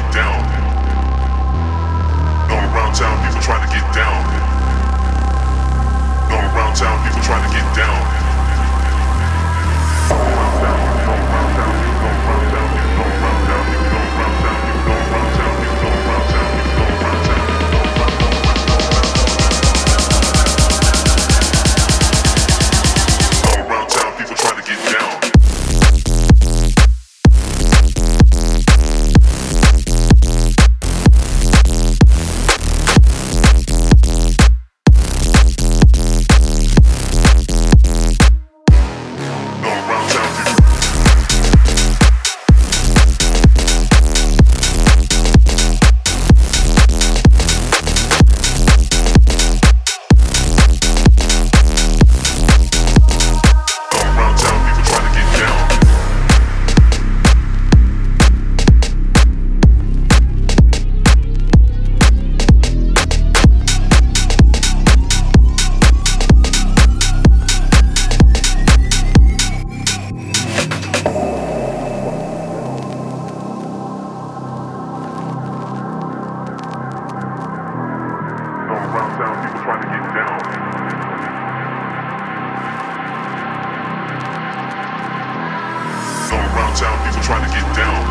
get down. Known around town, people trying to get down. All around town, people trying to get down. downtown, people trying to get down.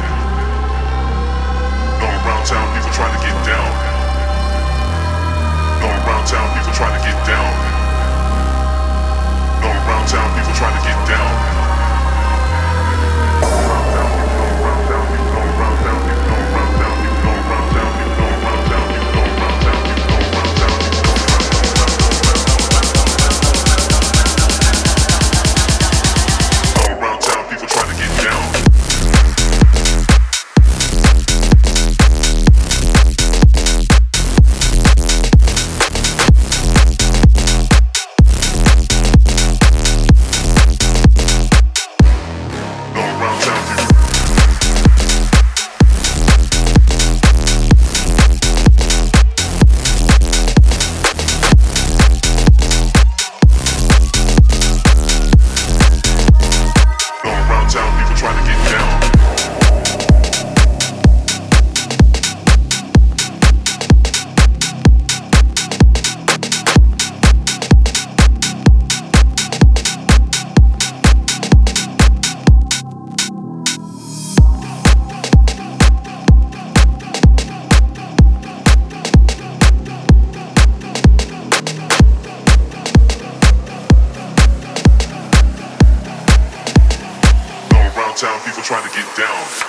people trying to get down.